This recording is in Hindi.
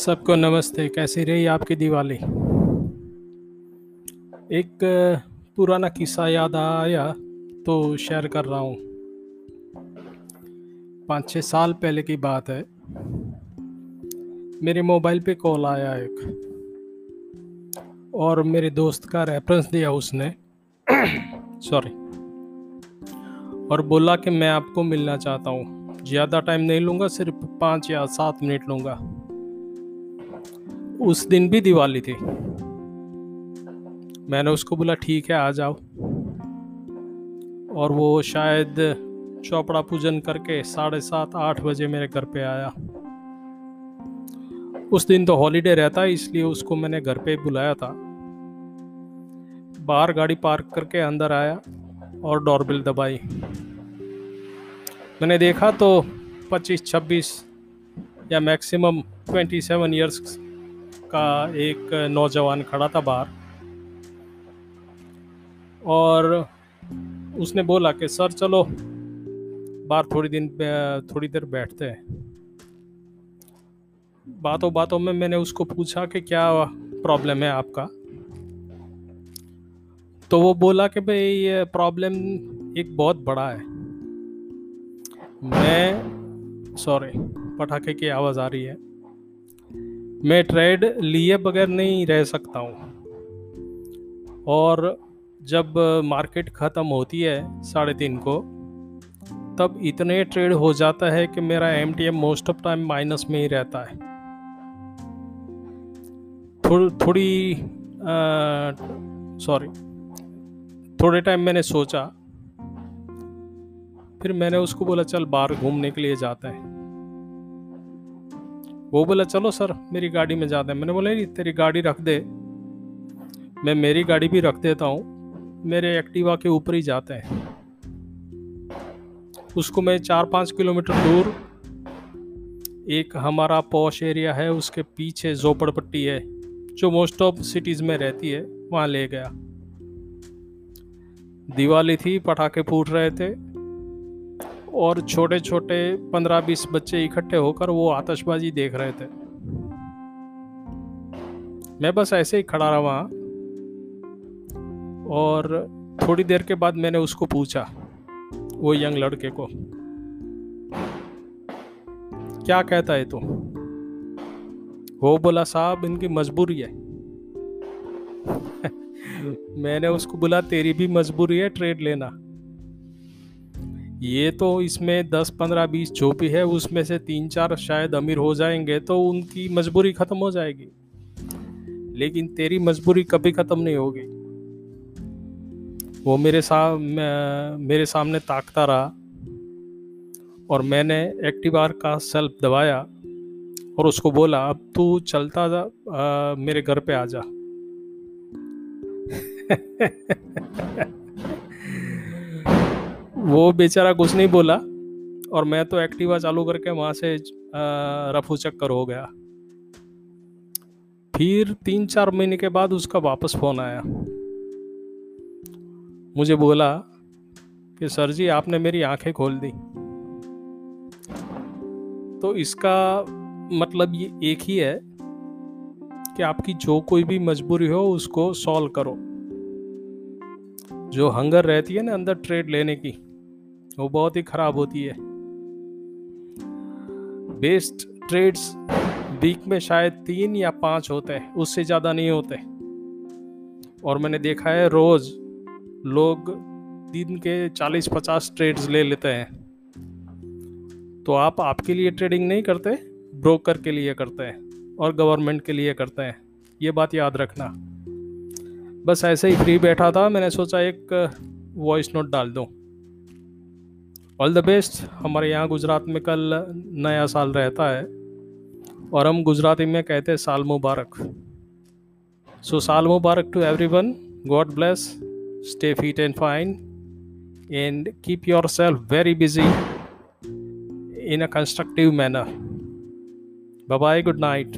सबको नमस्ते, कैसी रही आपकी दिवाली? एक पुराना किस्सा याद आया तो शेयर कर रहा हूँ। पाँच छः साल पहले की बात है। मेरे मोबाइल पे कॉल आया एक, और मेरे दोस्त का रेफरेंस दिया उसने। सॉरी। और बोला कि मैं आपको मिलना चाहता हूँ। ज़्यादा टाइम नहीं लूँगा, सिर्फ़ पाँच या सात मिनट लूँगा। उस दिन भी दिवाली थी। मैंने उसको बोला, ठीक है, आ जाओ। और वो शायद चौपड़ा पूजन करके साढ़े सात, आठ बजे मेरे घर पे आया। उस दिन तो हॉलीडे रहता है इसलिए उसको मैंने घर पे बुलाया था। बाहर गाड़ी पार्क करके अंदर आया और डोरबेल दबाई। मैंने देखा तो 25 26 या मैक्सिमम 27 इयर्स का एक नौजवान खड़ा था बाहर। और उसने बोला कि, सर, चलो, बाहर थोड़ी दिन, थोड़ी देर बैठते हैं। बातों बातों में मैंने उसको पूछा कि, क्या प्रॉब्लम है आपका? तो वो बोला कि, भाई, ये प्रॉब्लम एक बहुत बड़ा है। मैं, सॉरी, पटाखे की आवाज़ आ रही है। मैं ट्रेड लिए बगैर नहीं रह सकता हूँ। और जब मार्केट ख़त्म होती है साढ़े तीन को, तब इतने ट्रेड हो जाता है कि मेरा M T M most of time minus में ही रहता है। थोड़ी थोड़ी सॉरी थोड़े टाइम मैंने सोचा, फिर मैंने उसको बोला, चल बाहर घूमने के लिए जाते हैं। वो बोला, चलो सर, मेरी गाड़ी में जाते हैं। मैंने बोला, नहीं, तेरी गाड़ी रख दे। मैं मेरी गाड़ी भी रख देता हूँ। मेरे एक्टिवा के ऊपर ही जाते हैं। उसको मैं चार पाँच किलोमीटर दूर, एक हमारा पॉश एरिया है, उसके पीछे झोपड़पट्टी है, जो मोस्ट ऑफ़ सिटीज़ में रहती है, वहाँ ले गया। दिवाली थी, पटाखे फूट रहे थे। और छोटे छोटे पंद्रह बीस बच्चे इकट्ठे होकर वो आतशबाजी देख रहे थे। मैं बस ऐसे ही खड़ा रहा वहाँ और थोड़ी देर के बाद मैंने उसको पूछा, वो यंग लड़के को, क्या कहता है तू? वो बोला, साहब, इनकी मजबूरी है। मैंने उसको बोला, तेरी भी मजबूरी है, ट्रेड लेना। ये तो इसमें दस पंद्रह बीस जो भी है उसमें से तीन चार शायद अमीर हो जाएँगे तो उनकी मजबूरी ख़त्म हो जाएगी। लेकिन तेरी मजबूरी कभी ख़त्म नहीं होगी। वो मेरे साम मेरे सामने ताकता रहा और मैंने एक्टिवार का सेल्फ दबाया और उसको बोला अब तू चलता जा आ, मेरे घर पे आ जा। वो बेचारा कुछ नहीं बोला और मैं तो एक्टिवा चालू करके वहाँ से रफू चक्कर हो गया। फिर तीन चार महीने के बाद उसका वापस फ़ोन आया। मुझे बोला कि, सर जी, आपने मेरी आँखें खोल दी। तो इसका मतलब ये एक ही है कि आपकी जो कोई भी मजबूरी हो, उसको सॉल्व करो। जो हंगर रहती है ना अंदर ट्रेड लेने की वो बहुत ही खराब होती है। बेस्ट ट्रेड्स वीक में शायद तीन या पाँच होते हैं, उससे ज़्यादा नहीं होते। और मैंने देखा है रोज़ लोग दिन के 40-50 ट्रेड्स ले लेते हैं। तो आप आपके लिए ट्रेडिंग नहीं करते ब्रोकर के लिए करते हैं और गवर्नमेंट के लिए करते हैं। ये बात याद रखना। बस ऐसे ही फ्री बैठा था, मैंने सोचा एक वॉइस नोट डाल दूँ। ऑल द बेस्ट हमारे यहाँ गुजरात में कल नया साल रहता है और हम गुजराती में कहते हैं साल मुबारक। सो साल मुबारक to every one God bless stay fit and fine and keep yourself very busy in a constructive manner bye good night